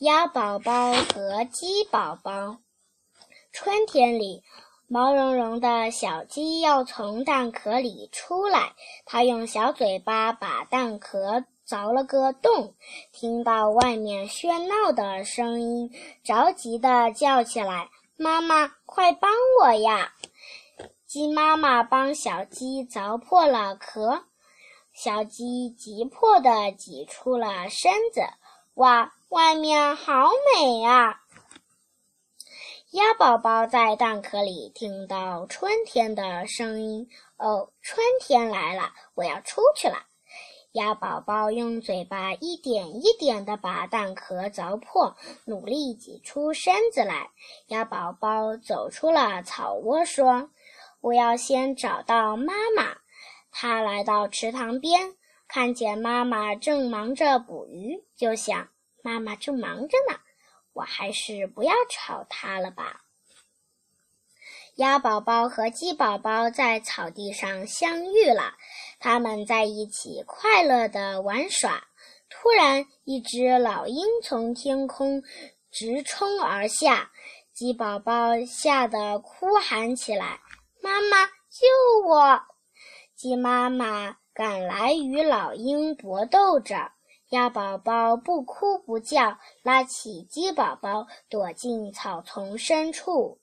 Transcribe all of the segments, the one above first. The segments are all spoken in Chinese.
鸭宝宝和鸡宝宝。春天里，毛茸茸的小鸡要从蛋壳里出来，它用小嘴巴把蛋壳凿了个洞，听到外面喧闹的声音，着急地叫起来：“妈妈，快帮我呀！”鸡妈妈帮小鸡凿破了壳，小鸡急迫地挤出了身子。哇！外面好美啊！鸭宝宝在蛋壳里听到春天的声音。哦，春天来了，我要出去了。鸭宝宝用嘴巴一点一点地把蛋壳凿破，努力挤出身子来。鸭宝宝走出了草窝，说：“我要先找到妈妈。”他来到池塘边，看见妈妈正忙着捕鱼，就想。妈妈正忙着呢，我还是不要吵她了吧。鸭宝宝和鸡宝宝在草地上相遇了，他们在一起快乐地玩耍。突然，一只老鹰从天空直冲而下，鸡宝宝吓得哭喊起来：“妈妈，救我！”鸡妈妈赶来与老鹰搏斗着。鸭宝宝不哭不叫，拉起鸡宝宝躲进草丛深处。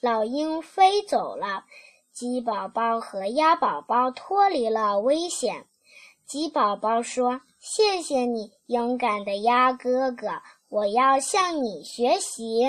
老鹰飞走了，鸡宝宝和鸭宝宝脱离了危险。鸡宝宝说：“谢谢你，勇敢的鸭哥哥，我要向你学习。”